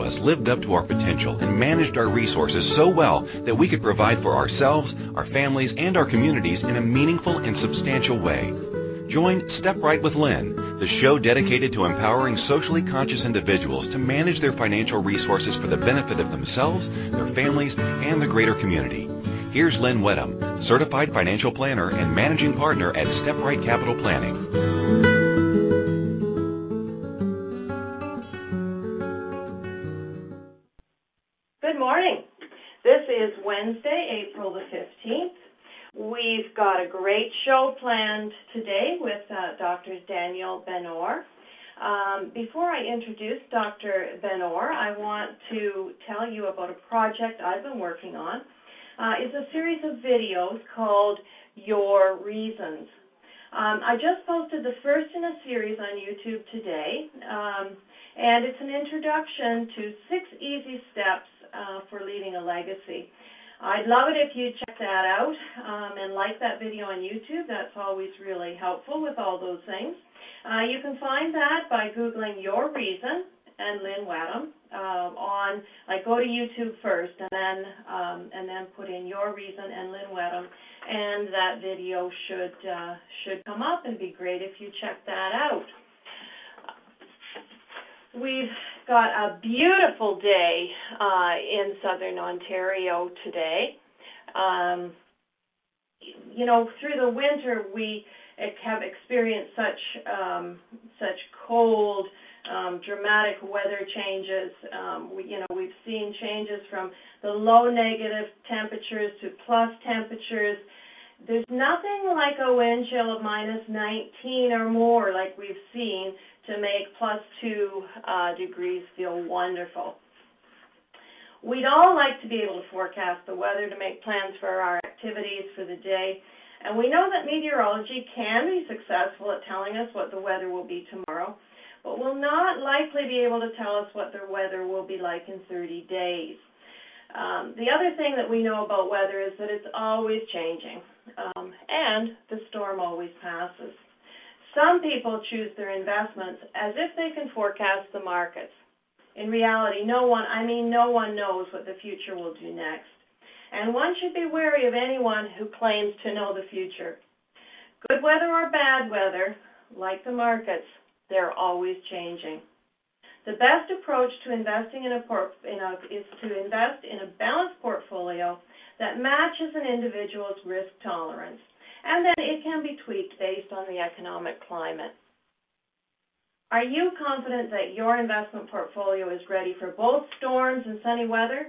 of us lived up to our potential and managed our resources so well that we could provide for ourselves, our families, and our communities in a meaningful and substantial way. Join Step Right with Lynn, the show dedicated to empowering socially conscious individuals to manage their financial resources for the benefit of themselves, their families, and the greater community. Here's Lynn Wedham, certified financial planner and managing partner at Step Right Capital Planning. We've got a great show planned today with uh, Dr. Daniel Benor. Um, before I introduce Dr. Benor, I want to tell you about a project I've been working on. Uh, it's a series of videos called Your Reasons. Um, I just posted the first in a series on YouTube today, um, and it's an introduction to six easy steps uh, for leaving a legacy. I'd love it if you check that out um, and like that video on YouTube. That's always really helpful with all those things. Uh, you can find that by Googling Your Reason and Lynn Wedham uh, on, like, go to YouTube first and then um, and then put in Your Reason and Lynn Wedham, and that video should uh, should come up and be great if you check that out. We've got a beautiful day uh, in southern Ontario today. Um, you know, through the winter we have experienced such um, such cold, um, dramatic weather changes. Um, we, you know, we've seen changes from the low negative temperatures to plus temperatures. There's nothing like a wind chill of minus 19 or more like we've seen to make plus two uh, degrees feel wonderful. We'd all like to be able to forecast the weather to make plans for our activities for the day, and we know that meteorology can be successful at telling us what the weather will be tomorrow, but will not likely be able to tell us what the weather will be like in 30 days. Um, the other thing that we know about weather is that it's always changing, um, and the storm always passes. Some people choose their investments as if they can forecast the markets. In reality, no one, I mean, no one knows what the future will do next. And one should be wary of anyone who claims to know the future. Good weather or bad weather, like the markets, they're always changing. The best approach to investing in a, port, in a is to invest in a balanced portfolio that matches an individual's risk tolerance and then it can be tweaked based on the economic climate. Are you confident that your investment portfolio is ready for both storms and sunny weather?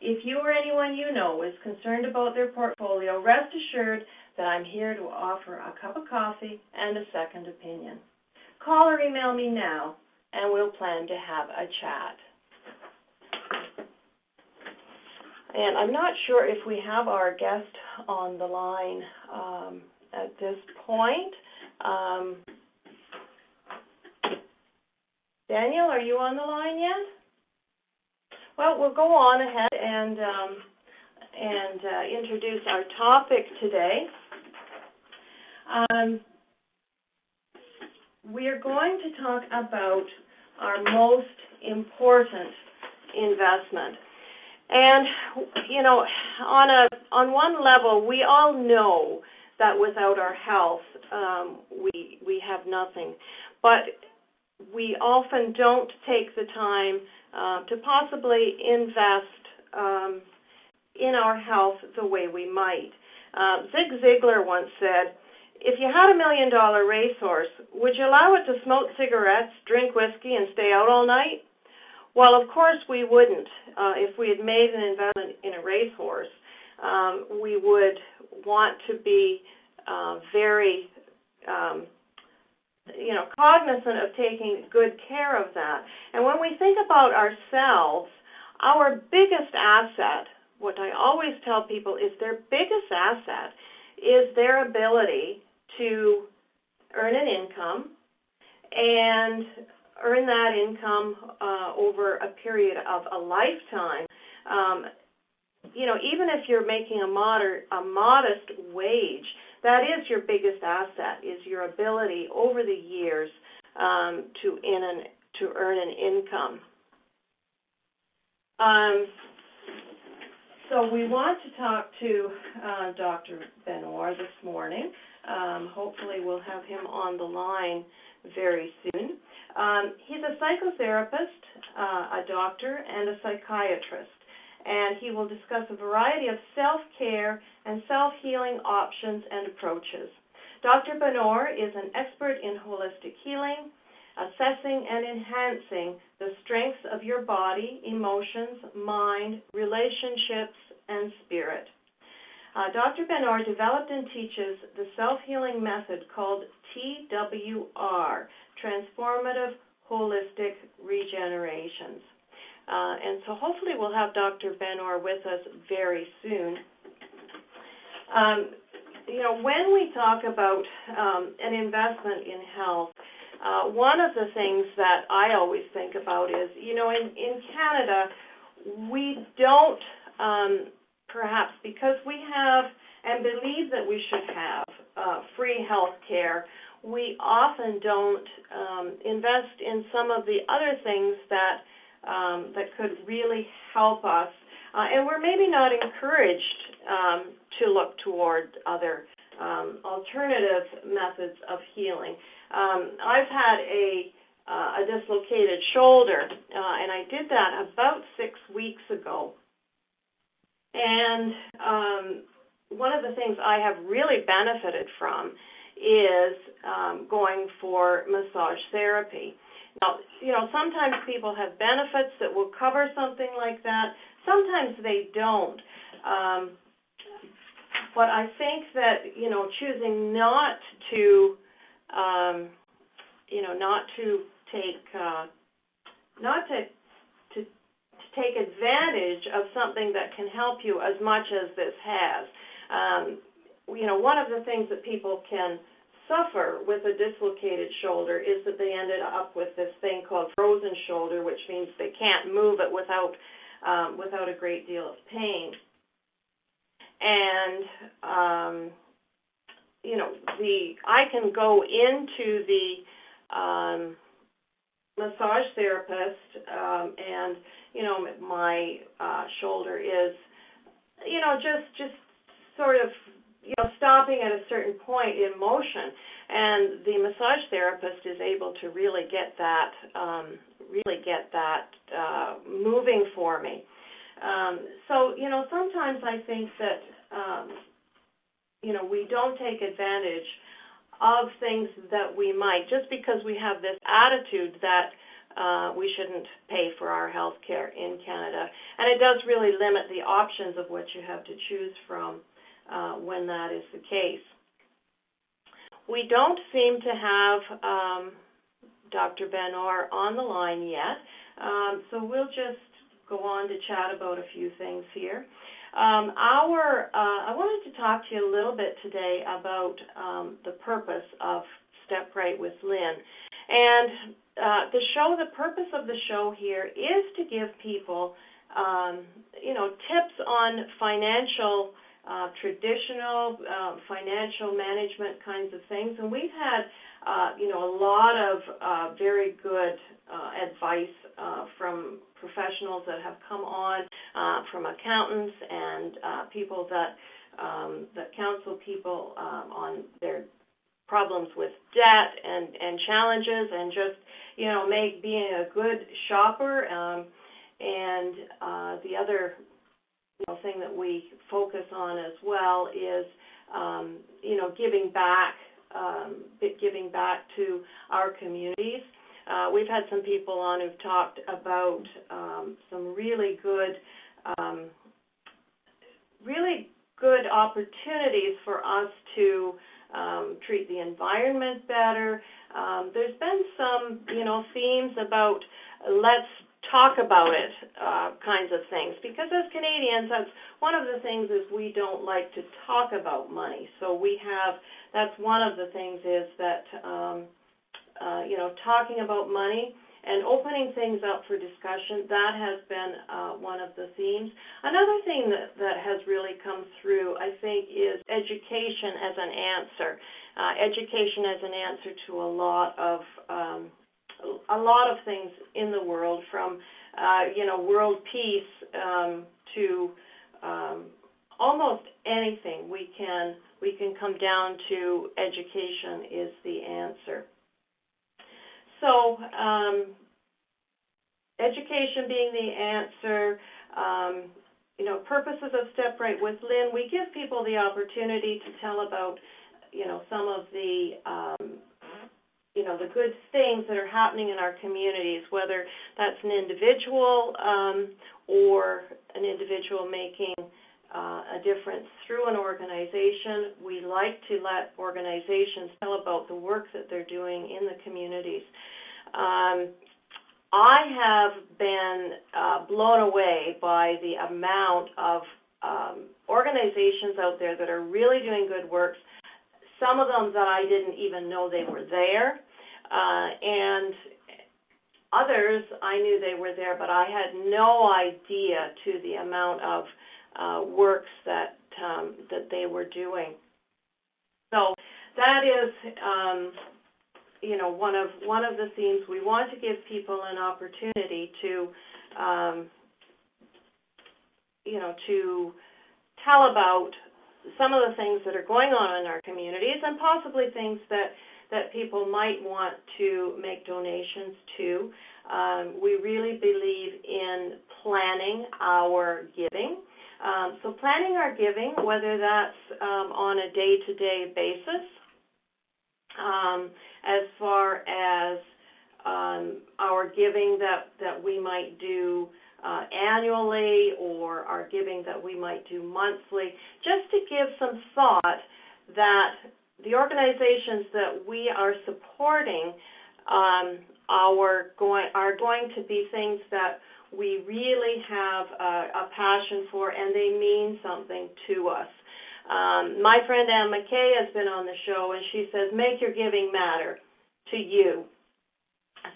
If you or anyone you know is concerned about their portfolio, rest assured that I'm here to offer a cup of coffee and a second opinion. Call or email me now, and we'll plan to have a chat. And I'm not sure if we have our guest on the line um, at this point. Um, Daniel, are you on the line yet? Well, we'll go on ahead and um, and uh, introduce our topic today. Um, we are going to talk about our most important investment. And you know, on a on one level, we all know that without our health, um, we we have nothing. But we often don't take the time uh, to possibly invest um, in our health the way we might. Uh, Zig Ziglar once said, "If you had a million dollar racehorse, would you allow it to smoke cigarettes, drink whiskey, and stay out all night?" Well, of course we wouldn't. Uh, if we had made an investment in a racehorse, um, we would want to be uh, very, um, you know, cognizant of taking good care of that. And when we think about ourselves, our biggest asset, what I always tell people is their biggest asset is their ability to earn an income and earn that income uh, over a period of a lifetime, um, you know, even if you're making a, moder- a modest wage, that is your biggest asset, is your ability over the years um, to in an, to earn an income. Um, so we want to talk to uh, Dr. Benor this morning. Um, hopefully, we'll have him on the line very soon. Um, he's a psychotherapist, uh, a doctor, and a psychiatrist, and he will discuss a variety of self care and self healing options and approaches. Dr. Benor is an expert in holistic healing, assessing and enhancing the strengths of your body, emotions, mind, relationships, and spirit. Uh, Dr. Benor developed and teaches the self healing method called TWR, Transformative Holistic Regenerations. Uh, and so hopefully we'll have Dr. Benor with us very soon. Um, you know, when we talk about um, an investment in health, uh, one of the things that I always think about is, you know, in, in Canada, we don't, um, perhaps because we have and believe that we should have uh, free health care, we often don't um, invest in some of the other things that um, that could really help us, uh, and we're maybe not encouraged um, to look toward other um, alternative methods of healing. Um, I've had a uh, a dislocated shoulder, uh, and I did that about six weeks ago. And um, one of the things I have really benefited from is um, going for massage therapy. Now, you know, sometimes people have benefits that will cover something like that. Sometimes they don't. Um, but I think that you know, choosing not to um, you know, not to take uh, not to, take advantage of something that can help you as much as this has. Um, you know, one of the things that people can suffer with a dislocated shoulder is that they ended up with this thing called frozen shoulder, which means they can't move it without um, without a great deal of pain. And um, you know, the I can go into the um, massage therapist, um, and you know my uh, shoulder is, you know, just just sort of you know stopping at a certain point in motion, and the massage therapist is able to really get that um, really get that uh, moving for me. Um, so you know sometimes I think that um, you know we don't take advantage of things that we might, just because we have this attitude that uh, we shouldn't pay for our health care in Canada. And it does really limit the options of what you have to choose from uh, when that is the case. We don't seem to have um, Dr. Benor on the line yet, um, so we'll just go on to chat about a few things here. Um, our, uh, I wanted to talk to you a little bit today about um, the purpose of Step Right with Lynn. And uh, the show, the purpose of the show here is to give people, um, you know, tips on financial, uh, traditional uh, financial management kinds of things. And we've had, uh, you know, a lot of uh, very good uh, advice from professionals that have come on from accountants and people that um, that counsel people um, on their problems with debt and and challenges and just you know make being a good shopper um, and uh, the other you know, thing that we focus on as well is um, you know giving back um, giving back to our communities. Uh, we've had some people on who've talked about um, some really good, um, really good opportunities for us to um, treat the environment better. Um, there's been some, you know, themes about let's talk about it uh, kinds of things because as Canadians, that's one of the things is we don't like to talk about money. So we have that's one of the things is that. Um, uh, you know, talking about money and opening things up for discussion. That has been uh, one of the themes. Another thing that, that has really come through, I think, is education as an answer. Uh, education as an answer to a lot of um, a lot of things in the world, from uh, you know, world peace um, to um, almost anything, we can we can come down to education is the answer. So, um, education being the answer. Um, you know, purposes of Step Right with Lynn, we give people the opportunity to tell about, you know, some of the um, you know the good things that are happening in our communities, whether that's an individual um, or an individual making a difference through an organization. We like to let organizations tell about the work that they're doing in the communities. Um, I have been uh, blown away by the amount of um, organizations out there that are really doing good work some of them that I didn't even know they were there, uh, and others I knew they were there, but I had no idea to the amount of uh, works that um, that they were doing. So that is, um, you know, one of one of the themes we want to give people an opportunity to, um, you know, to tell about some of the things that are going on in our communities and possibly things that that people might want to make donations to. Um, we really believe in planning our giving. Um, so planning our giving, whether that's um, on a day-to-day basis, um, as far as um, our giving that that we might do uh, annually or our giving that we might do monthly, just to give some thought that the organizations that we are supporting um, are going are going to be things that we really have a, passion for, and they mean something to us. Um, my friend Anne McKay has been on the show, and she says, "Make your giving matter to you."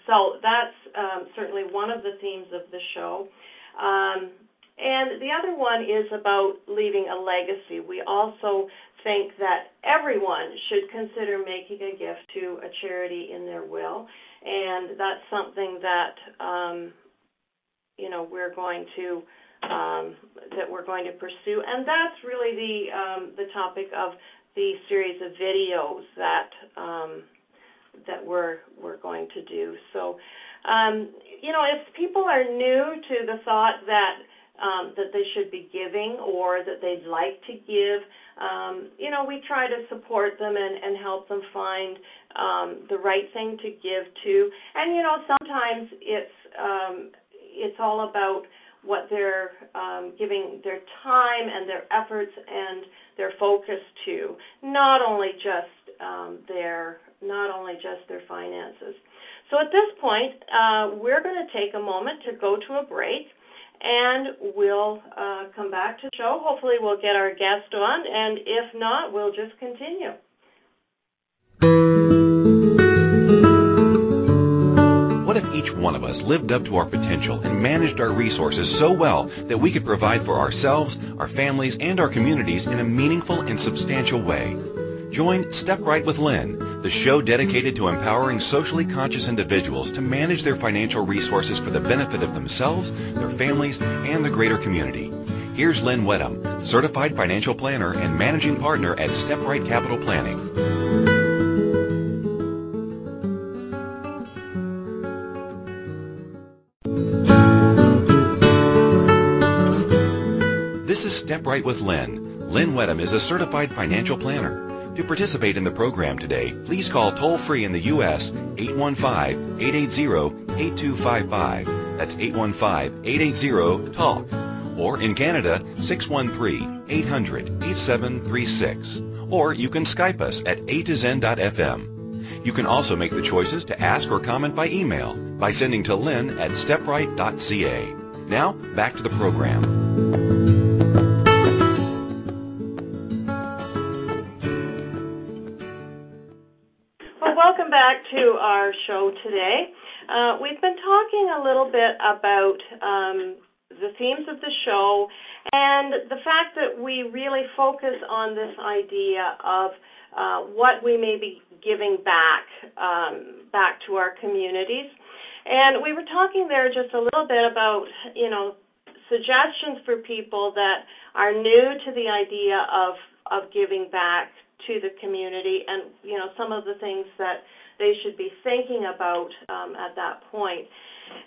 So that's um, certainly one of the themes of the show. Um, and the other one is about leaving a legacy. We also think that everyone should consider making a gift to a charity in their will, and that's something that you know we're going to um, that we're going to pursue, and that's really the um, the topic of the series of videos that um, that we're we're going to do. So, um, you know, if people are new to the thought that um, that they should be giving or that they'd like to give, um, you know, we try to support them and, and help them find the right thing to give to. And you know, sometimes it's it's all about what they're um, giving their time and their efforts and their focus to, not only just um, their not only just their finances. So at this point, uh, we're going to take a moment to go to a break, and we'll uh, come back to the show. Hopefully, we'll get our guest on, and if not, we'll just continue. What if each one of us lived up to our potential and managed our resources so well that we could provide for ourselves, our families, and our communities in a meaningful and substantial way? Join Step Right with Lynn, the show dedicated to empowering socially conscious individuals to manage their financial resources for the benefit of themselves, their families, and the greater community. Here's Lynn Wedham, certified financial planner and managing partner at Step Right Capital Planning. This is Step Right with Lynn. Lynn Wedham is a certified financial planner. To participate in the program today, please call toll free in the U.S. 815-880-8255. That's 815-880-TALK. Or in Canada, 613-800-8736. Or you can Skype us at a to zen.fm. You can also make the choices to ask or comment by email by sending to lynn at stepright.ca. Now, back to the program. Our show today. Uh, we've been talking a little bit about um, the themes of the show and the fact that we really focus on this idea of uh, what we may be giving back um, back to our communities. And we were talking there just a little bit about, you know, suggestions for people that are new to the idea of of giving back to the community and you know some of the things that they should be thinking about um, at that point.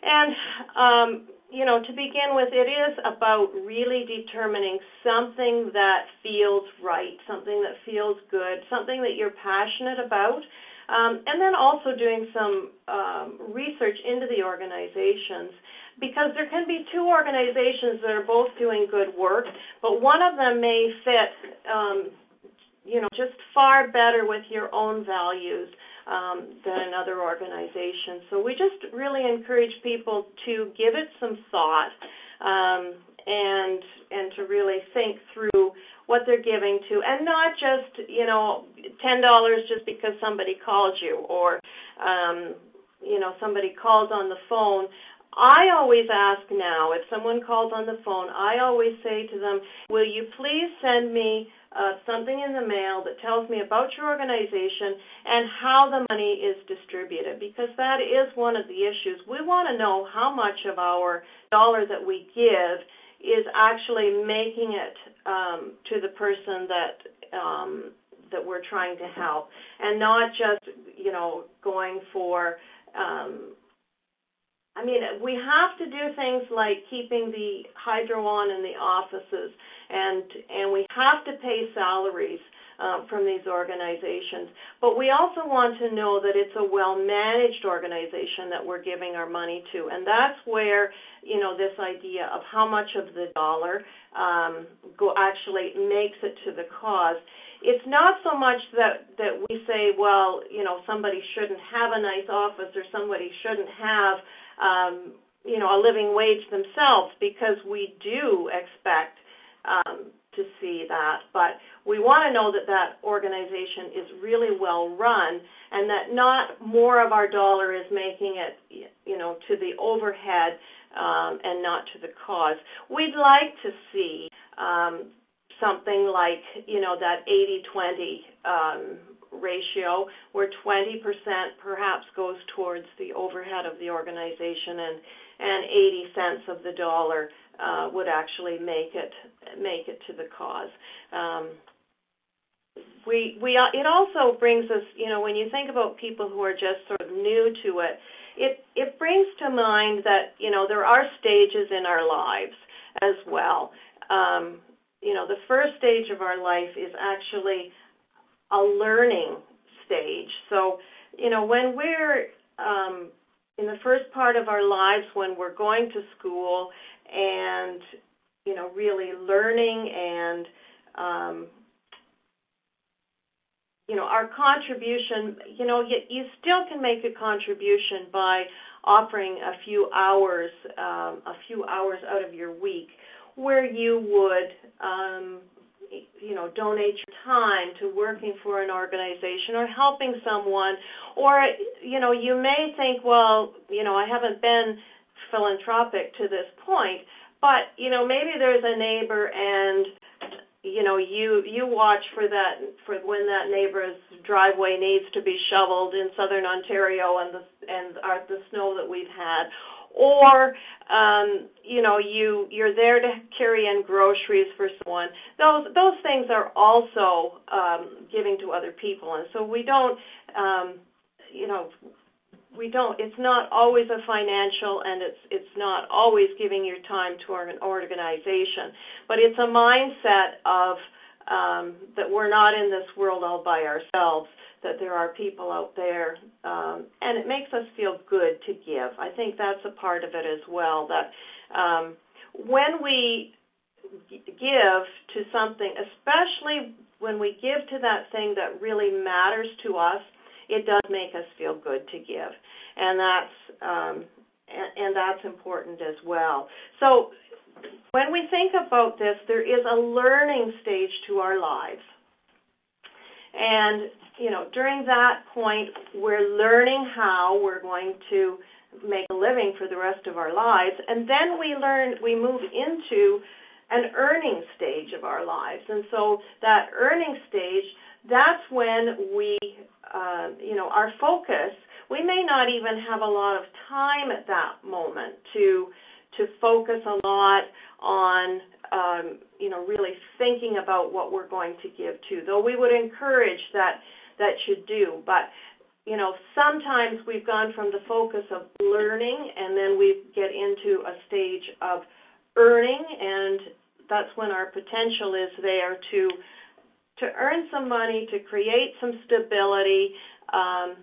And um, you know, to begin with, it is about really determining something that feels right, something that feels good, something that you're passionate about, um, and then also doing some um, research into the organizations because there can be two organizations that are both doing good work, but one of them may fit, um, you know, just far better with your own values um, than another organization. So we just really encourage people to give it some thought um, and and to really think through what they're giving to, and not just you know ten dollars just because somebody called you or um, you know somebody calls on the phone. I always ask now if someone calls on the phone, I always say to them, "Will you please send me uh, something in the mail that tells me about your organization and how the money is distributed?" Because that is one of the issues. We want to know how much of our dollar that we give is actually making it um, to the person that um, that we're trying to help, and not just you know going for um, I mean, we have to do things like keeping the hydro on in the offices, and and we have to pay salaries um, from these organizations. But we also want to know that it's a well-managed organization that we're giving our money to, and that's where you know this idea of how much of the dollar um, go actually makes it to the cause it's not so much that that we say, well, you know, somebody shouldn't have a nice office or somebody shouldn't have um, you know, a living wage themselves because we do expect um, to see that. But we want to know that that organization is really well run and that not more of our dollar is making it, you know, to the overhead um, and not to the cause. We'd like to see um, something like, you know, that 80-20 um, ratio where 20% perhaps goes towards the overhead of the organization and and 80 cents of the dollar uh, would actually make it make it to the cause. Um, we we uh, it also brings us, you know, when you think about people who are just sort of new to it, it it brings to mind that you know there are stages in our lives as well. Um, you know, the first stage of our life is actually a learning stage. So, you know, when we're um, in the first part of our lives, when we're going to school and, you know, really learning and, um, you know, our contribution, you know, you, you still can make a contribution by offering a few hours, um, a few hours out of your week where you would, um, you know donate your time to working for an organization or helping someone. Or you know you may think well you know I haven't been philanthropic to this point but you know maybe there's a neighbor and you know you you watch for that for when that neighbor's driveway needs to be shoveled in southern Ontario and the and our, the snow that we've had or um, you know you you're there to carry in groceries for someone. Those those things are also um, giving to other people, and so we don't um, you know we don't it's not always a financial and it's it's not always giving your time to an organization but it's a mindset of um, that we're not in this world all by ourselves that there are people out there, um, and it makes us feel good to give. I think that's a part of it as well. That um, when we give to something, especially when we give to that thing that really matters to us, it does make us feel good to give, and that's um, and, and that's important as well. So when we think about this, there is a learning stage to our lives. And you know, during that point, we're learning how we're going to make a living for the rest of our lives, and then we learn, we move into an earning stage of our lives. And so that earning stage, that's when we, uh, you know, our focus, we may not even have a lot of time at that moment to to focus a lot on um, you know really thinking about what we're going to give to though we would encourage that that should do. But you know, sometimes we've gone from the focus of learning and then we get into a stage of earning and that's when our potential is there to to earn some money, to create some stability, um,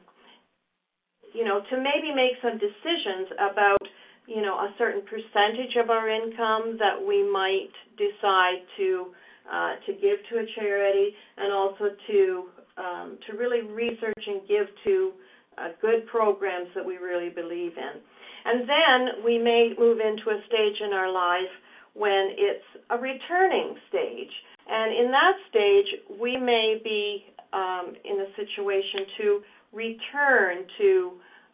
you know, to maybe make some decisions about, a certain percentage of our income that we might decide to uh, to give to a charity, and also to um, to really research and give to uh, good programs that we really believe in. And then we may move into a stage in our life when it's a returning stage. And in that stage, we may be um, in a situation to return to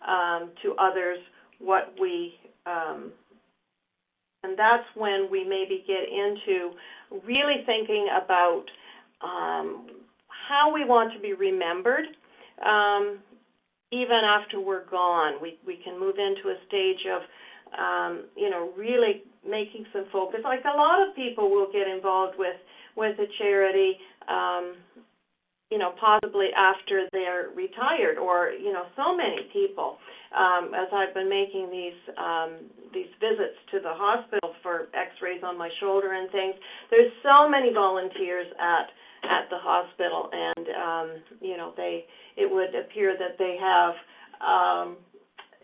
um, to others what we and that's when we maybe get into really thinking about um, how we want to be remembered. Um, even after we're gone, we we can move into a stage of, um, you know, really making some focus. Like a lot of people will get involved with with a charity, um, you know, possibly after they're retired, or you know, so many people. Um, as I've been making these um, these visits to the hospital for X-rays on my shoulder and things, there's so many volunteers at at the hospital, and um, you know they it would appear that they have um,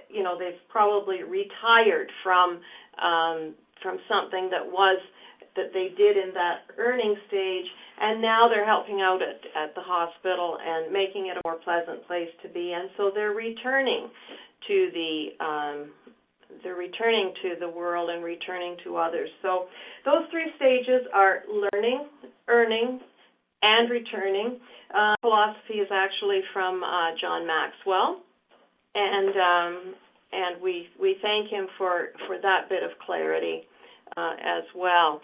you know they've probably retired from um, from something that was that they did in that earning stage, and now they're helping out at, at the hospital and making it a more pleasant place to be. And so they're returning to the um, they're returning to the world and returning to others. So those three stages are learning, earning, and returning. Uh, philosophy is actually from uh, John Maxwell, and um, and we we thank him for for that bit of clarity uh, as well.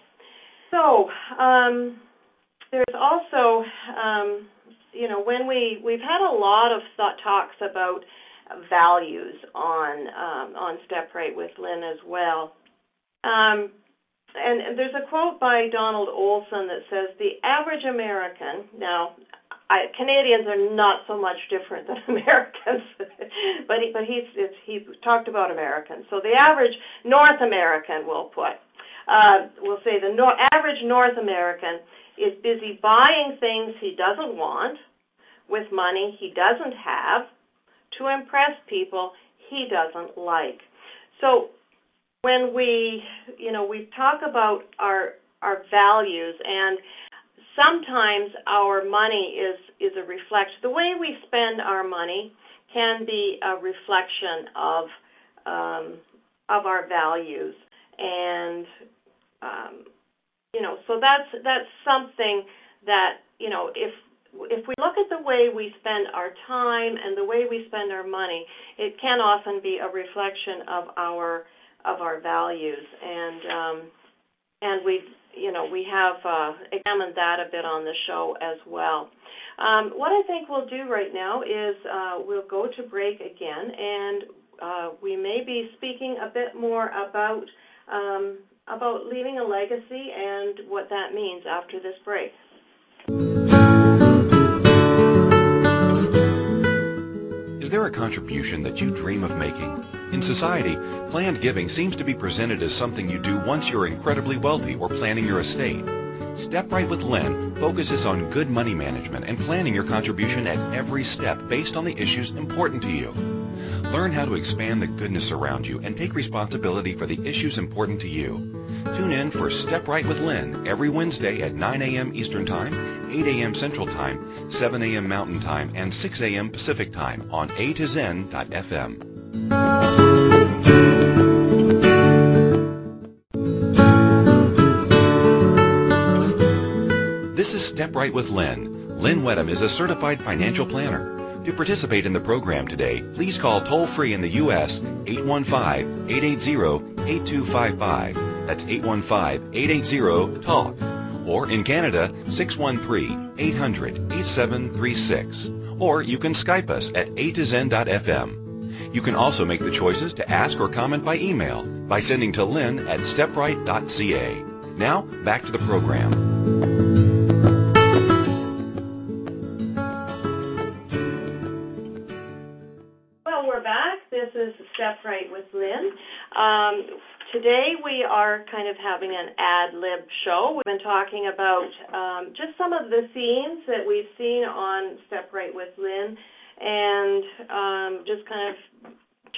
So um, there's also um, you know when we we've had a lot of thought talks about values on um, on Step Right with Lynn as well. Um, and there's a quote by Donald Olson that says the average American now I, Canadians are not so much different than Americans, but he, but he's it's, he talked about Americans. So the average North American, we'll put, uh, we'll say the nor- average North American is busy buying things he doesn't want with money he doesn't have to impress people he doesn't like. So when we, you know, we talk about our our values and sometimes our money is is a reflection. The way we spend our money can be a reflection of um, of our values, and um, you know, so that's that's something that you know if if we look at the way we spend our time and the way we spend our money, it can often be a reflection of our of our values and um, and we you know we have uh, examined that a bit on the show as well. Um, what I think we'll do right now is uh, we'll go to break again, and uh, we may be speaking a bit more about um, about leaving a legacy and what that means after this break. Is there a contribution that you dream of making? In society, planned giving seems to be presented as something you do once you're incredibly wealthy or planning your estate. Step Right with Lynn focuses on good money management and planning your contribution at every step based on the issues important to you. Learn how to expand the goodness around you and take responsibility for the issues important to you. Tune in for Step Right with Lynn every Wednesday at 9 a.m. Eastern Time, 8 a.m. Central Time, 7 a.m. Mountain Time, and 6 a.m. Pacific Time on A to Zen.fm. This is Step Right with Lynn. Lynn Wedham is a certified financial planner. To participate in the program today, please call toll free in the U.S. 815-880-8255 That's 815-880-TALK. Or in Canada, 613-800-8736. Or you can Skype us at a. You can also make the choices to ask or comment by email by sending to lynn at stepright.ca. Now, back to the program. Today we are kind of having an ad lib show. We've been talking about um, just some of the themes that we've seen on Step Right with Lynn and um, just kind of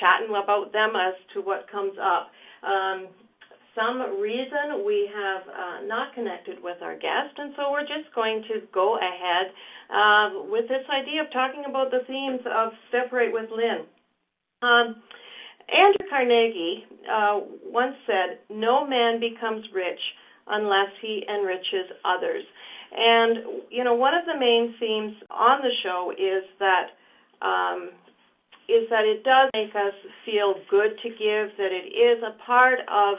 chatting about them as to what comes up. Um, some reason we have uh, not connected with our guest, and so we're just going to go ahead uh, with this idea of talking about the themes of Step Right with Lynn. Andrew Carnegie uh, once said, No man becomes rich unless he enriches others. And, you know, one of the main themes on the show is that um, is that it does make us feel good to give, that it is a part of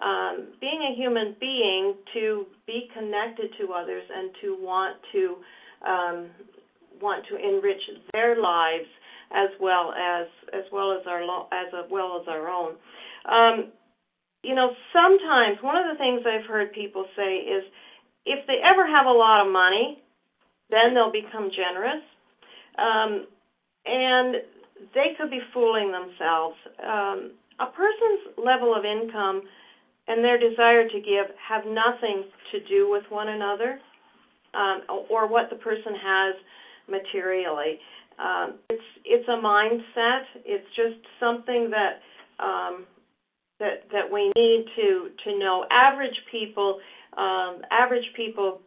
um, being a human being to be connected to others and to want to um, want to enrich their lives as well as as well as our as well as our own. Um, you know, sometimes one of the things I've heard people say is if they ever have a lot of money, then they'll become generous. Um, and they could be fooling themselves. Um, a person's level of income and their desire to give have nothing to do with one another um, or what the person has materially. Um, it's it's a mindset. It's just something that um, that that we need to to know. Average people, um, average people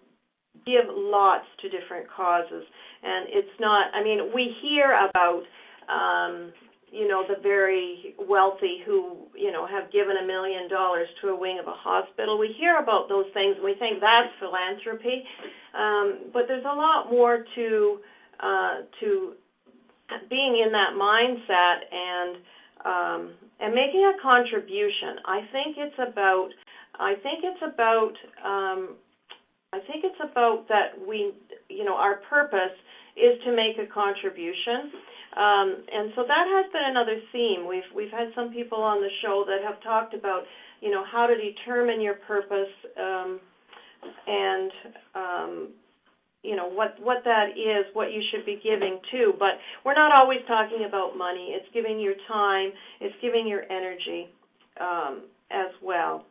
give lots to different causes, and it's not. I mean, we hear about um, you know, the very wealthy who, you know, have given a million dollars to a wing of a hospital. We hear about those things and we think that's philanthropy. Um, but there's a lot more to to being in that mindset and um, and making a contribution. I think it's about I think it's about um, I think it's about that we you know our purpose is to make a contribution um, and so that has been another theme. We've we've had some people on the show that have talked about, you know, how to determine your purpose um, and um, you know what what that is, what you should be giving to. But we're not always talking about money. It's giving your time, it's giving your energy um, as well.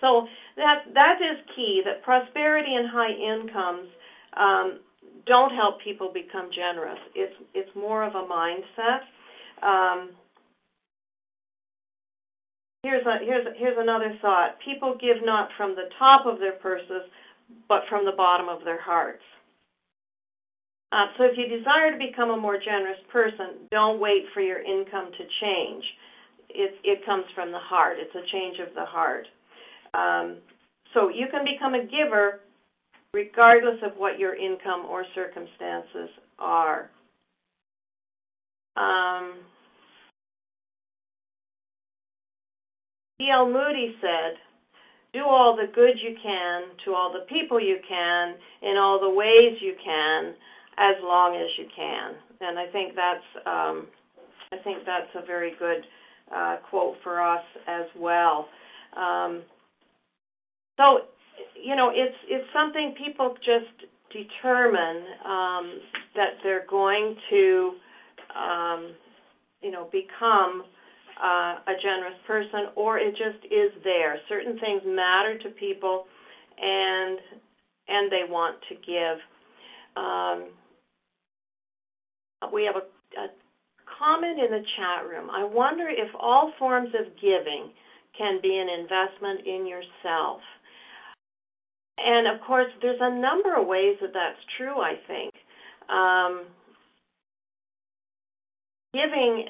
So that that is key. That prosperity and high incomes um, don't help people become generous. It's it's more of a mindset. Um, here's a here's here's another thought. People give not from the top of their purses, but from the bottom of their hearts. Uh, so if you desire to become a more generous person, don't wait for your income to change. It it comes from the heart. It's a change of the heart. Um, so you can become a giver regardless of what your income or circumstances are. Um, D.L. Moody said, Do all the good you can to all the people you can in all the ways you can as long as you can. And I think that's um, I think that's a very good uh, quote for us as well. Um, so you know, it's it's something people just determine um, that they're going to, um, you know, become uh, a generous person, or it just is there. Certain things matter to people, and and they want to give. Um, we have a, a comment in the chat room. I wonder if all forms of giving can be an investment in yourself. And of course, there's a number of ways that that's true, I think. Um, giving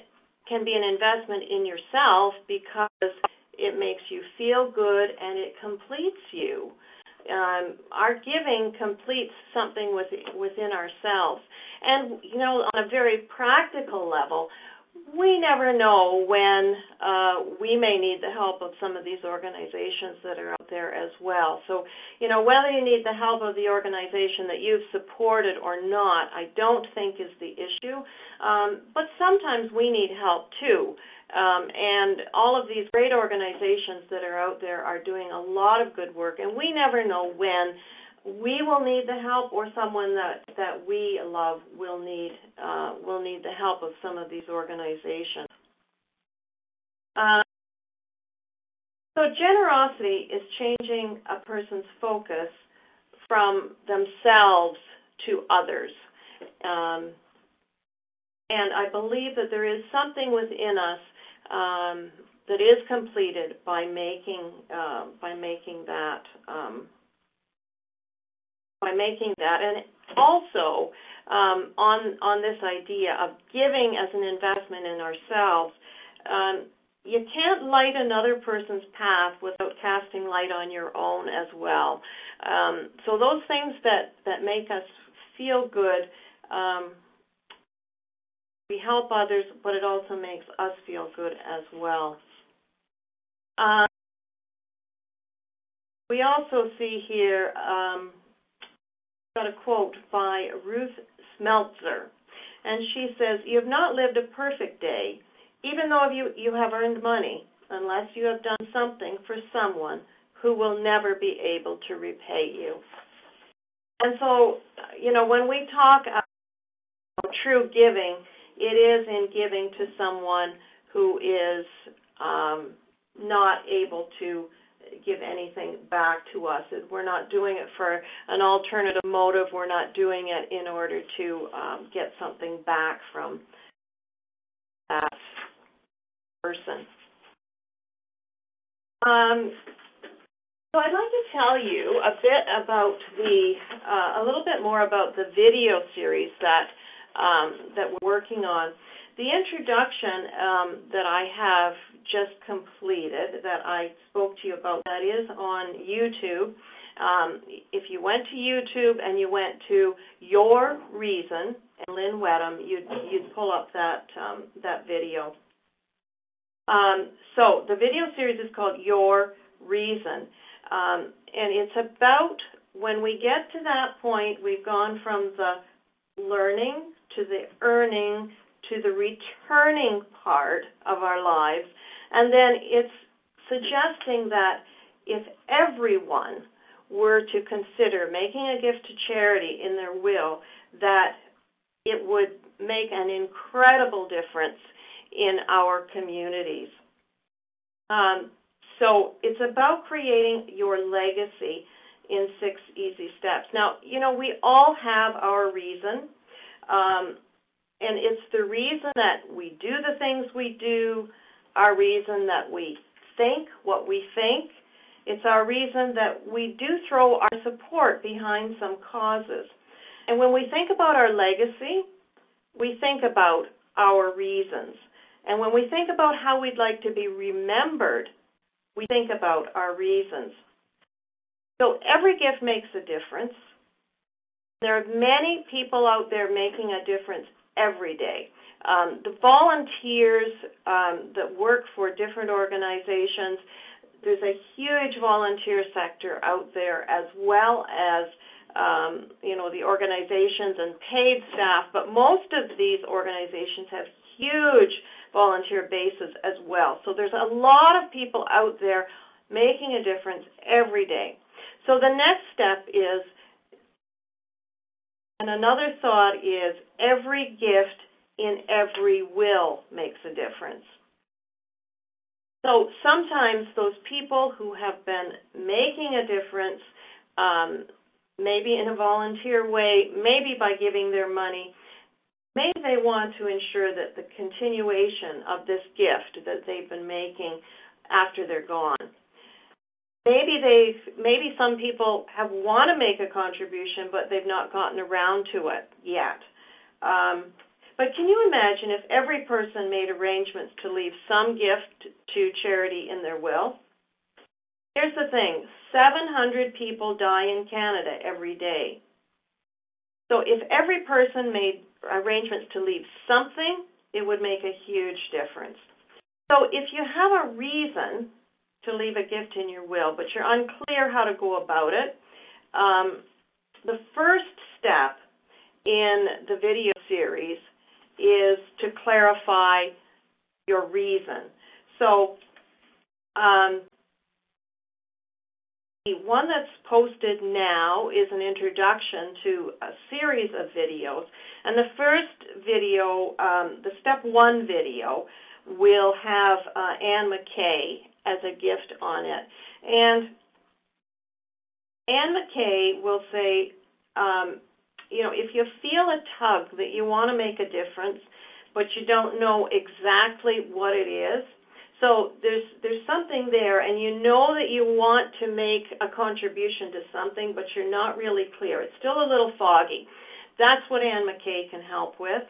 can be an investment in yourself because it makes you feel good and it completes you. Um, our giving completes something with, within ourselves. And, you know, on a very practical level, we never know when uh, we may need the help of some of these organizations that are out there as well. So, you know, whether you need the help of the organization that you've supported or not, I don't think is the issue. Um, but sometimes we need help too. Um, and all of these great organizations that are out there are doing a lot of good work, and we never know when we will need the help or someone that that we love will need uh, will need the help of some of these organizations. Uh, so generosity is changing a person's focus from themselves to others. Um, and I believe that there is something within us um, that is completed by making uh, by making that um, by making that. And also um, on on this idea of giving as an investment in ourselves, um, you can't light another person's path without casting light on your own as well. Um, so those things that that make us feel good. Um, we help others, but it also makes us feel good as well. Um, we also see here um, got a quote by Ruth Smeltzer, and she says, "You have not lived a perfect day, even though you you have earned money, unless you have done something for someone who will never be able to repay you." And so, you know, when we talk about true giving, it is in giving to someone who is um, not able to give anything back to us. We're not doing it for an alternative motive. We're not doing it in order to um, get something back from that person. Um, so I'd like to tell you a bit about the, uh, a little bit more about the video series that um, that we're working on. The introduction um, that I have just completed that I spoke to you about. That is on YouTube. Um, if you went to YouTube and you went to Your Reason and Lynn Wedham, you'd you'd pull up that um, that video. Um, so the video series is called Your Reason, um, and it's about when we get to that point, we've gone from the learning to the earning to the returning part of our lives and then it's suggesting that if everyone were to consider making a gift to charity in their will, that it would make an incredible difference in our communities. Um, so it's about creating your legacy in six easy steps. Now, you know, we all have our reason, um, and it's the reason that we do the things we do, our reason that we think what we think. It's our reason that we do throw our support behind some causes. And when we think about our legacy, we think about our reasons. And when we think about how we'd like to be remembered, we think about our reasons. So every gift makes a difference. There are many people out there making a difference every day. Um, the volunteers um, that work for different organizations, there's a huge volunteer sector out there as well as um, you know the organizations and paid staff, but most of these organizations have huge volunteer bases as well. So there's a lot of people out there making a difference every day. So the next step is, and another thought is every gift in every will makes a difference. So sometimes those people who have been making a difference, um, maybe in a volunteer way, maybe by giving their money, maybe they want to ensure that the continuation of this gift that they've been making after they're gone. Maybe they maybe some people have want to make a contribution, but they've not gotten around to it yet. Um, but can you imagine if every person made arrangements to leave some gift to charity in their will? Here's the thing 700 people die in Canada every day. So if every person made arrangements to leave something it would make a huge difference. So if you have a reason to leave a gift in your will, but you're unclear how to go about it, um, the first step in the video series is to clarify your reason. So, um, the one that's posted now is an introduction to a series of videos. And the first video, um, the step one video, will have uh, Anne McKay as a gift on it. And Anne McKay will say, um, you know, if you feel a tug that you want to make a difference, but you don't know exactly what it is, so there's there's something there, and you know that you want to make a contribution to something, but you're not really clear. It's still a little foggy. That's what Anne McKay can help with.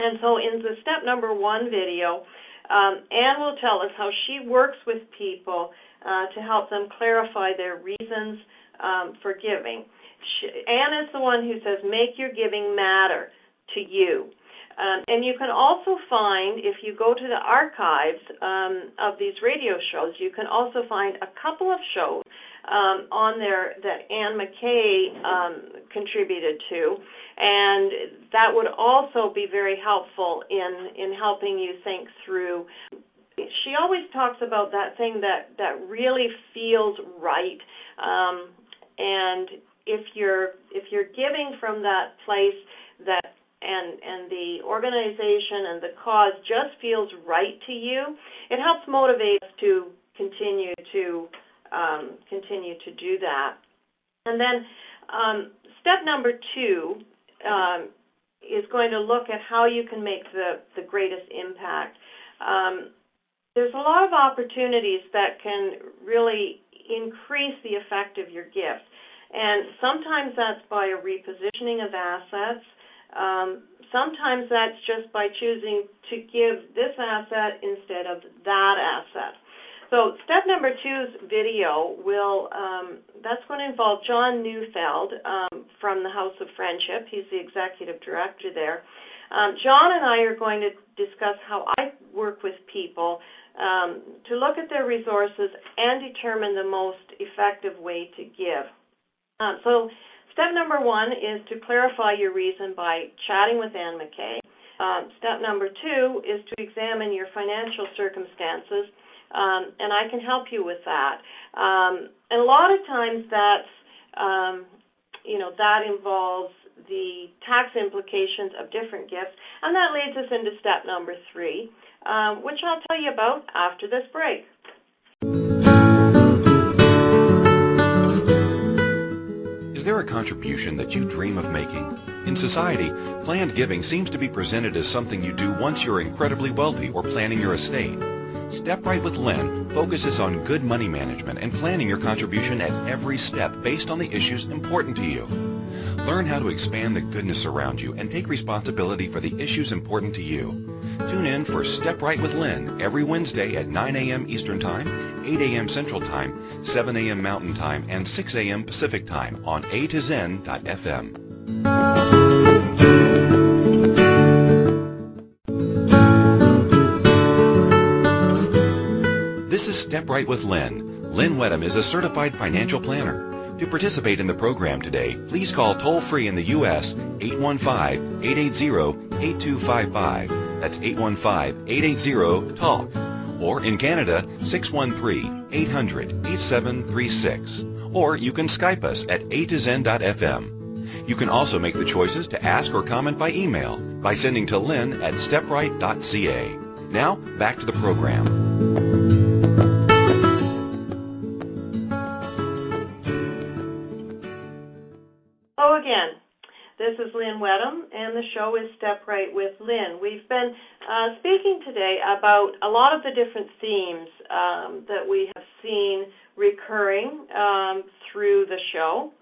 And so in the step number one video, um, Anne will tell us how she works with people uh, to help them clarify their reasons um, for giving. She, Anne is the one who says, make your giving matter to you. Um, and you can also find, if you go to the archives um, of these radio shows, you can also find a couple of shows um, on there that Anne McKay um, contributed to, and that would also be very helpful in in helping you think through. She always talks about that thing that that really feels right, um, and if you're if you're giving from that place that and and the organization and the cause just feels right to you, it helps motivate us to continue to um, continue to do that. And then um, step number two um, is going to look at how you can make the the greatest impact. Um, there's a lot of opportunities that can really increase the effect of your gift. And sometimes that's by a repositioning of assets. Um, sometimes that's just by choosing to give this asset instead of that asset. So step number two's video will um, that's going to involve John Neufeld um, from the House of Friendship. He's the executive director there. Um, John and I are going to discuss how I work with people um, to look at their resources and determine the most effective way to give. Um, so Step number one is to clarify your reason by chatting with Anne McKay. Um, step number two is to examine your financial circumstances, um, and I can help you with that. Um, and a lot of times that's, um, you know, that involves the tax implications of different gifts, and that leads us into step number three, um, which I'll tell you about after this break. There a contribution that you dream of making? In society, planned giving seems to be presented as something you do once you're incredibly wealthy or planning your estate. Step Right with Lynn focuses on good money management and planning your contribution at every step based on the issues important to you. Learn how to expand the goodness around you and take responsibility for the issues important to you. Tune in for Step Right with Lynn every Wednesday at 9 a.m. Eastern Time, 8 a.m. Central Time, 7 a.m. Mountain Time, and 6 a.m. Pacific Time on A to Zen.fm. This is Step Right with Lynn. Lynn Wedham is a certified financial planner. To participate in the program today, please call toll free in the U.S. 815-880-8255. That's 815-880-TALK. Or in Canada, 613-800-8736. Or you can Skype us at a to zen.fm. You can also make the choices to ask or comment by email by sending to lynn at stepright.ca. Now, back to the program. Lynn Wedham, and the show is Step Right with Lynn. We've been uh, speaking today about a lot of the different themes um, that we have seen recurring um, through the show.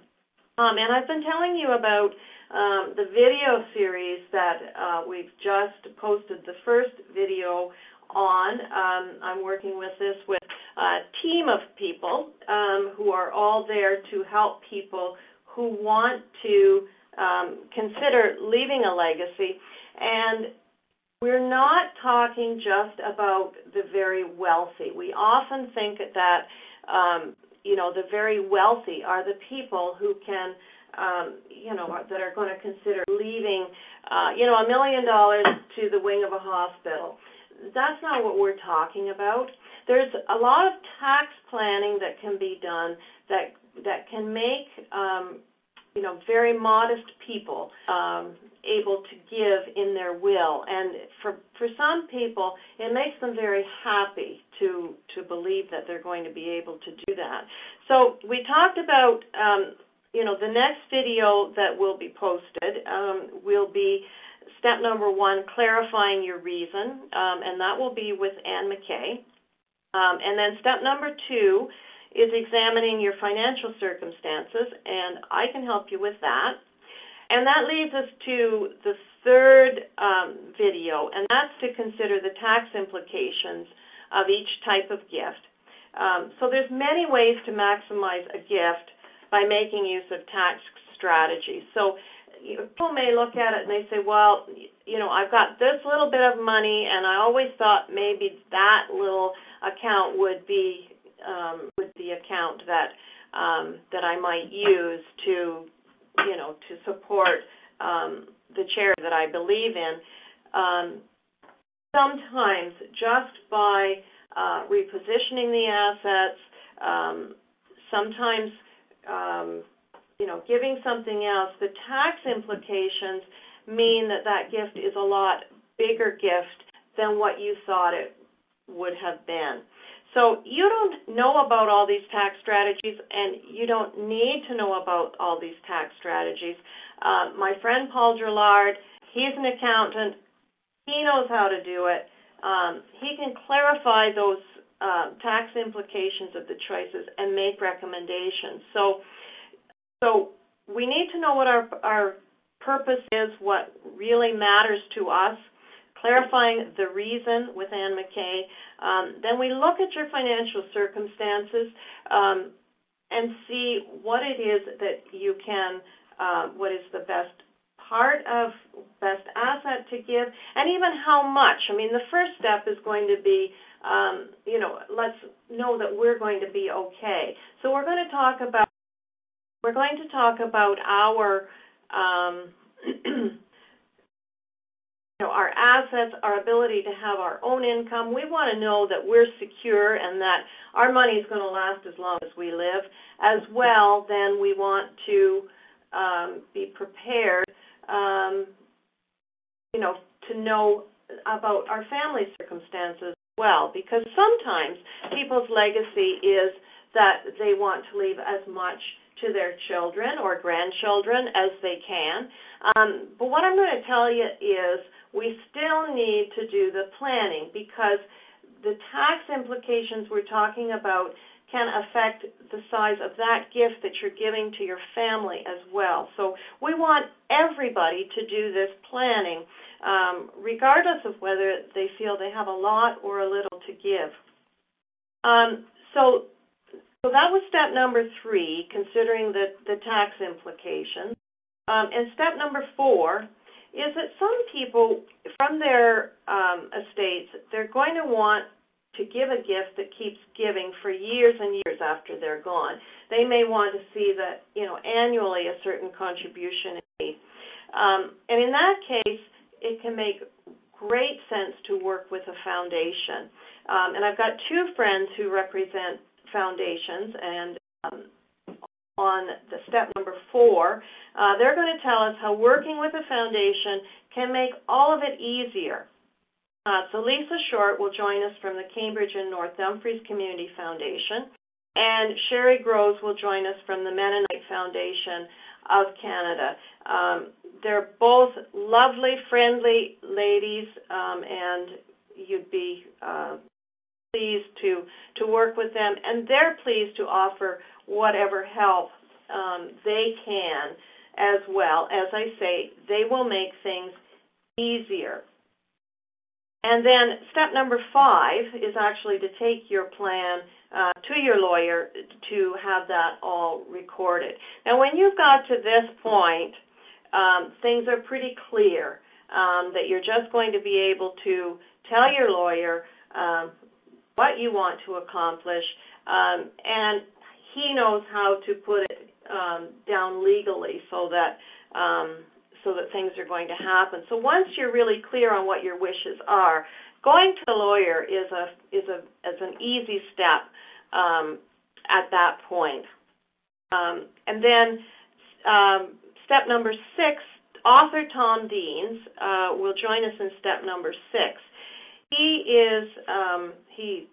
Um, and I've been telling you about um, the video series that uh, we've just posted the first video on. Um, I'm working with this with a team of people um, who are all there to help people who want to consider leaving a legacy. And we're not talking just about the very wealthy. We often think that um, you know the very wealthy are the people who can um, you know that are going to consider leaving uh, you know a million dollars to the wing of a hospital. That's not what we're talking about. There's a lot of tax planning that can be done that that can make um, you know very modest people um, able to give in their will, and for for some people, it makes them very happy to to believe that they're going to be able to do that. So we talked about um, you know the next video that will be posted um, will be step number one, clarifying your reason, um, and that will be with Anne McKay. Um, and then step number two is examining your financial circumstances, and I can help you with that. And that leads us to the third um, video, and that's to consider the tax implications of each type of gift. Um, so there's many ways to maximize a gift by making use of tax strategies. So people may look at it and they say, well, you know, I've got this little bit of money, and I always thought maybe that little account would be um, would be account that um, that I might use to you know, to support um, the charity that I believe in. Um, sometimes just by uh, repositioning the assets, um, sometimes um, you know, giving something else, the tax implications mean that that gift is a lot bigger gift than what you thought it would have been. So you don't know about all these tax strategies, and you don't need to know about all these tax strategies. Uh, my friend Paul Gerlard, he's an accountant. He knows how to do it. Um, he can clarify those uh, tax implications of the choices and make recommendations. So, so we need to know what our our purpose is, what really matters to us clarifying the reason with Anne McKay. Um, then we look at your financial circumstances um, and see what it is that you can, uh, what is the best part of best asset to give, and even how much. I mean, the first step is going to be, um, you know, let's know that we're going to be okay. So we're going to talk about we're going to talk about our our assets, our ability to have our own income. We want to know that we're secure and that our money is going to last as long as we live. As well, then we want to um, be prepared, um, to know about our family circumstances as well, because sometimes people's legacy is that they want to leave as much to their children or grandchildren as they can. Um, but what I'm going to tell you is we still need to do the planning because the tax implications we're talking about can affect the size of that gift that you're giving to your family as well. So we want everybody to do this planning, um, regardless of whether they feel they have a lot or a little to give. Um, so, so that was step number three, considering the, the tax implications. Um, and step number four is that some people from their um, estates they're going to want to give a gift that keeps giving for years and years after they're gone. They may want to see that you know annually a certain contribution is made, um, and in that case, it can make great sense to work with a foundation. Um, and I've got two friends who represent foundations, and um, on the step number four, uh, they're going to tell us how working with a foundation can make all of it easier. Uh, so Lisa Short will join us from the Cambridge and North Dumfries Community Foundation, and Sherry Groves will join us from the Mennonite Foundation of Canada. Um, they're both lovely, friendly ladies, um, and you'd be uh, pleased to to work with them, and they're pleased to offer whatever help um, they can as well. As I say, they will make things easier. And then step number five is actually to take your plan uh, to your lawyer to have that all recorded. Now, when you've got to this point, um, things are pretty clear. um, that you're just going to be able to tell your lawyer um, what you want to accomplish, um, and he knows how to put it um, down legally so that um, so that things are going to happen. So once you're really clear on what your wishes are, going to a lawyer is a is a is an easy step um, at that point. Um, and then um, step number six, author Tom Deans uh, will join us in step number six. He is um, he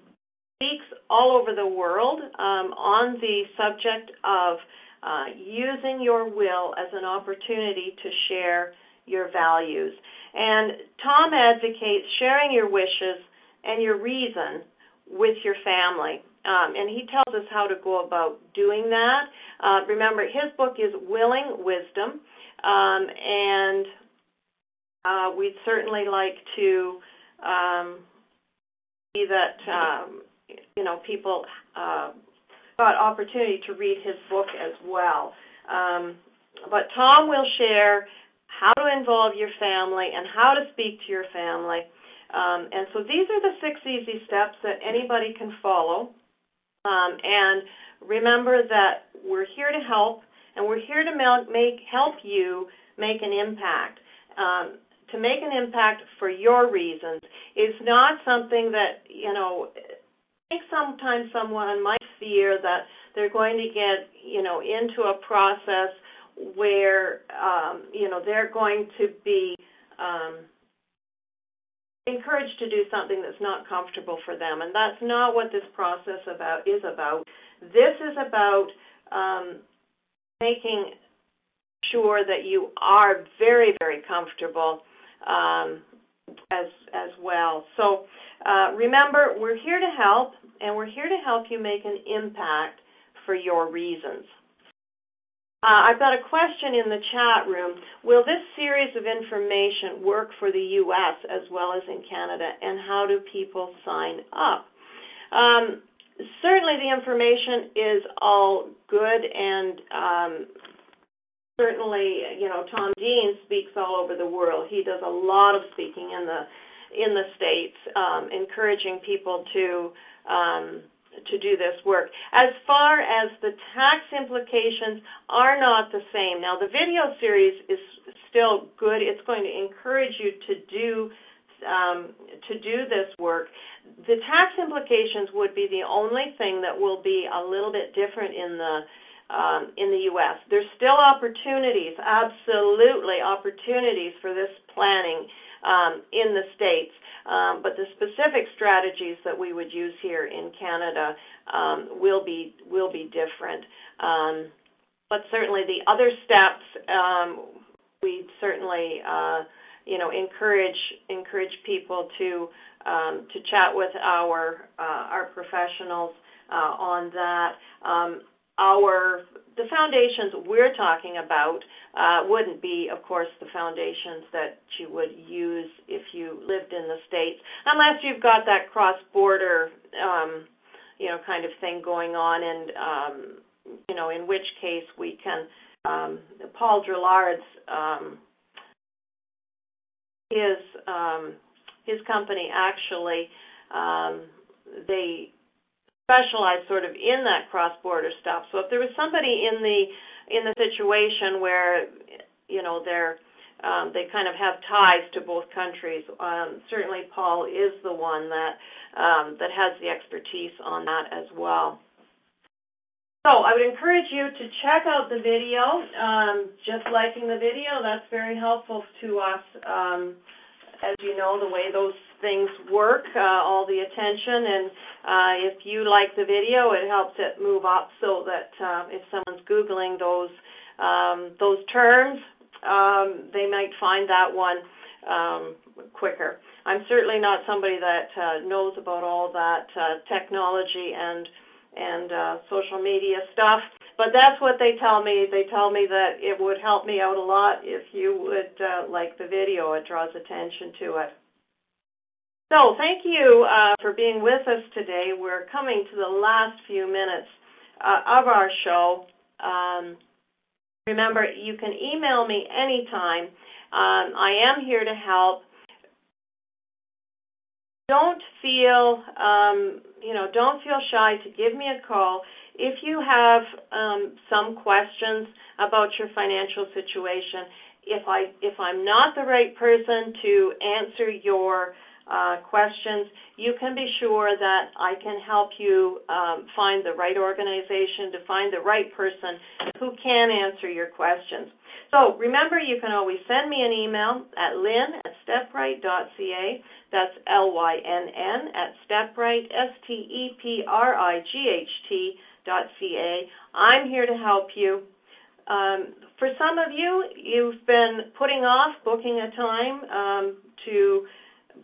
speaks all over the world um, on the subject of uh, using your will as an opportunity to share your values. And Tom advocates sharing your wishes and your reason with your family. Um, and he tells us how to go about doing that. Uh, remember, his book is Willing Wisdom, um, and uh, we'd certainly like to um, see that um, you know people uh, got opportunity to read his book as well. Um, but Tom will share how to involve your family and how to speak to your family. Um, and so these are the six easy steps that anybody can follow. Um, and remember that we're here to help, and we're here to make help you make an impact. Um, to make an impact for your reasons is not something that you know. I think sometimes someone might fear that they're going to get you know into a process where um, you know they're going to be um, encouraged to do something that's not comfortable for them, and that's not what this process about is about. This is about um, making sure that you are very, very comfortable as as well. So uh, remember, we're here to help, and we're here to help you make an impact for your reasons. Uh, I've got a question in the chat room. Will this series of information work for the U.S. as well as in Canada, and how do people sign up? Um, certainly, the information is all good, and um, certainly, you know, Tom Dean speaks all over the world. He does a lot of speaking in the in the states, um, encouraging people to um, to do this work. As far as the tax implications are not the same. Now the video series is still good. It's going to encourage you to do um, to do this work. The tax implications would be the only thing that will be a little bit different in the in the U.S. There's still opportunities, absolutely opportunities for this planning um, in the states. Um, but the specific strategies that we would use here in Canada um, will be will be different. Um, but certainly the other steps, um, we certainly uh, you know encourage encourage people to um, to chat with our uh, our professionals uh, on that. Our the foundations we're talking about uh, wouldn't be, of course, the foundations that you would use if you lived in the states, unless you've got that cross-border, um, you know, kind of thing going on, and um, you know, in which case we can. Um, Paul Drillard's um, his um, his company actually um, they specialize sort of in that cross-border stuff. So if there was somebody in the in the situation where you know they're um, they kind of have ties to both countries, um, certainly Paul is the one that um, that has the expertise on that as well. So I would encourage you to check out the video. Um, just liking the video, that's very helpful to us. Um, as you know, the way those things work, uh, all the attention, and uh, if you like the video, it helps it move up so that uh, if someone's googling those um, those terms, um, they might find that one um, quicker. I'm certainly not somebody that uh, knows about all that uh, technology and and uh, social media stuff, but that's what they tell me. They tell me that it would help me out a lot if you would uh, like the video. It draws attention to it. So thank you uh, for being with us today. We're coming to the last few minutes uh, of our show. Um, remember, you can email me anytime. Um, I am here to help. Don't feel, um, you know, don't feel shy to give me a call if you have um, some questions about your financial situation. If I if I'm not the right person to answer your uh, questions, you can be sure that I can help you um, find the right organization to find the right person who can answer your questions. So remember, you can always send me an email at lynn at stepright.ca. That's L-Y-N-N at stepright, S-T-E-P-R-I-G-H-T dot C-A. I'm here to help you. Um, for some of you, you've been putting off booking a time um, to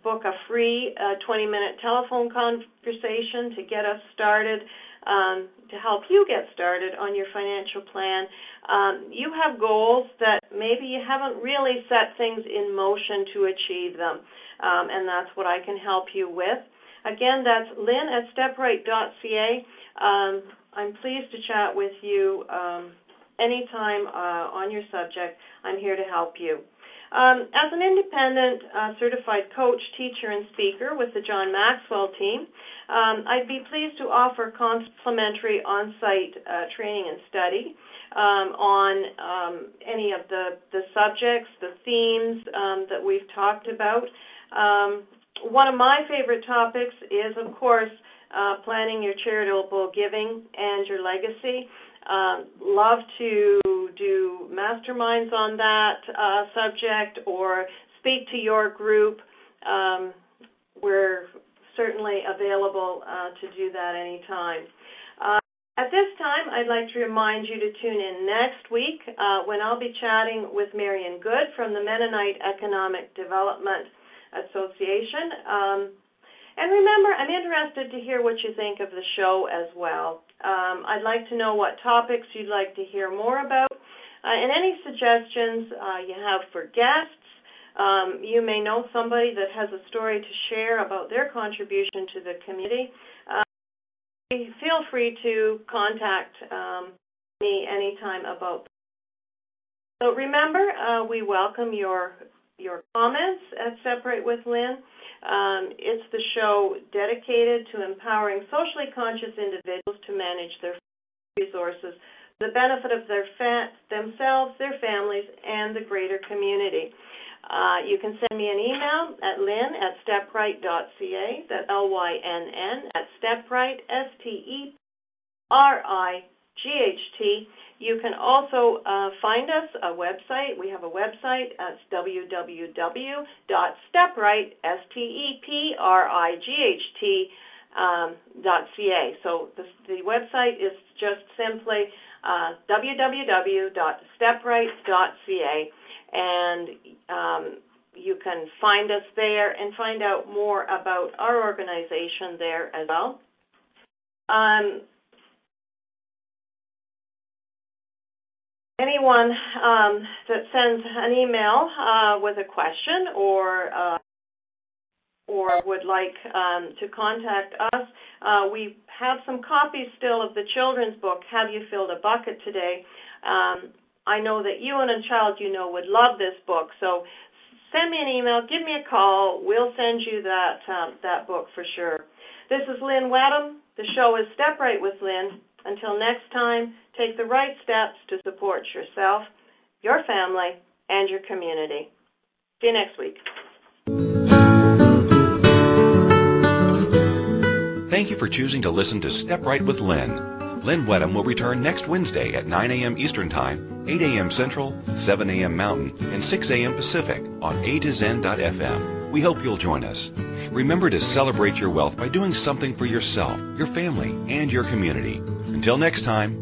book a free uh, 20 minute telephone conversation to get us started, um, to help you get started on your financial plan. Um, you have goals that maybe you haven't really set things in motion to achieve them, um, and that's what I can help you with. Again, that's lynn at stepright.ca. Um, I'm pleased to chat with you um, anytime uh, on your subject. I'm here to help you. Um, as an independent uh, certified coach, teacher, and speaker with the John Maxwell team, um, I'd be pleased to offer complimentary on site uh, training and study um, on any of the, the subjects, the themes that we've talked about. One of my favorite topics is, of course, uh, planning your charitable giving and your legacy. Love to do masterminds on that uh, subject or speak to your group. Um, we're certainly available uh, to do that anytime. Uh, at this time, I'd like to remind you to tune in next week uh, when I'll be chatting with Marion Good from the Mennonite Economic Development Association. Um, and remember, I'm interested to hear what you think of the show as well. Um, I'd like to know what topics you'd like to hear more about, uh, and any suggestions uh, you have for guests. Um, you may know somebody that has a story to share about their contribution to the community. Uh, feel free to contact um, me anytime about. So remember, uh, we welcome your your comments at Step Right with Lynn. Um, it's the show dedicated to empowering socially conscious individuals to manage their resources the benefit of their themselves, their families, and the greater community. Uh, you can send me an email at lynn at stepright.ca. That's L-Y-N-N at stepright, S-T-E-R-I-G-H-T you can also uh, find us a website. We have a website. It's www.stepright, S-T-E-P-R-I-G-H-T, um, .ca. So the, the website is just simply uh, www.stepright.ca, and um, you can find us there and find out more about our organization there as well. Um, anyone um, that sends an email uh, with a question or uh, would like um, to contact us, uh, we have some copies still of the children's book, Have You Filled a Bucket Today? Um, I know that you and a child you know would love this book, so send me an email, give me a call. We'll send you that that book for sure. This is Lynn Wedham. The show is Step Right with Lynn. Until next time, take the right steps to support yourself, your family, and your community. See you next week. Thank you for choosing to listen to Step Right with Lynn. Lynn Wedham will return next Wednesday at 9 a.m. Eastern Time, 8 a.m. Central, 7 a.m. Mountain, and 6 a.m. Pacific on A to Zen.fm. We hope you'll join us. Remember to celebrate your wealth by doing something for yourself, your family, and your community. Until next time.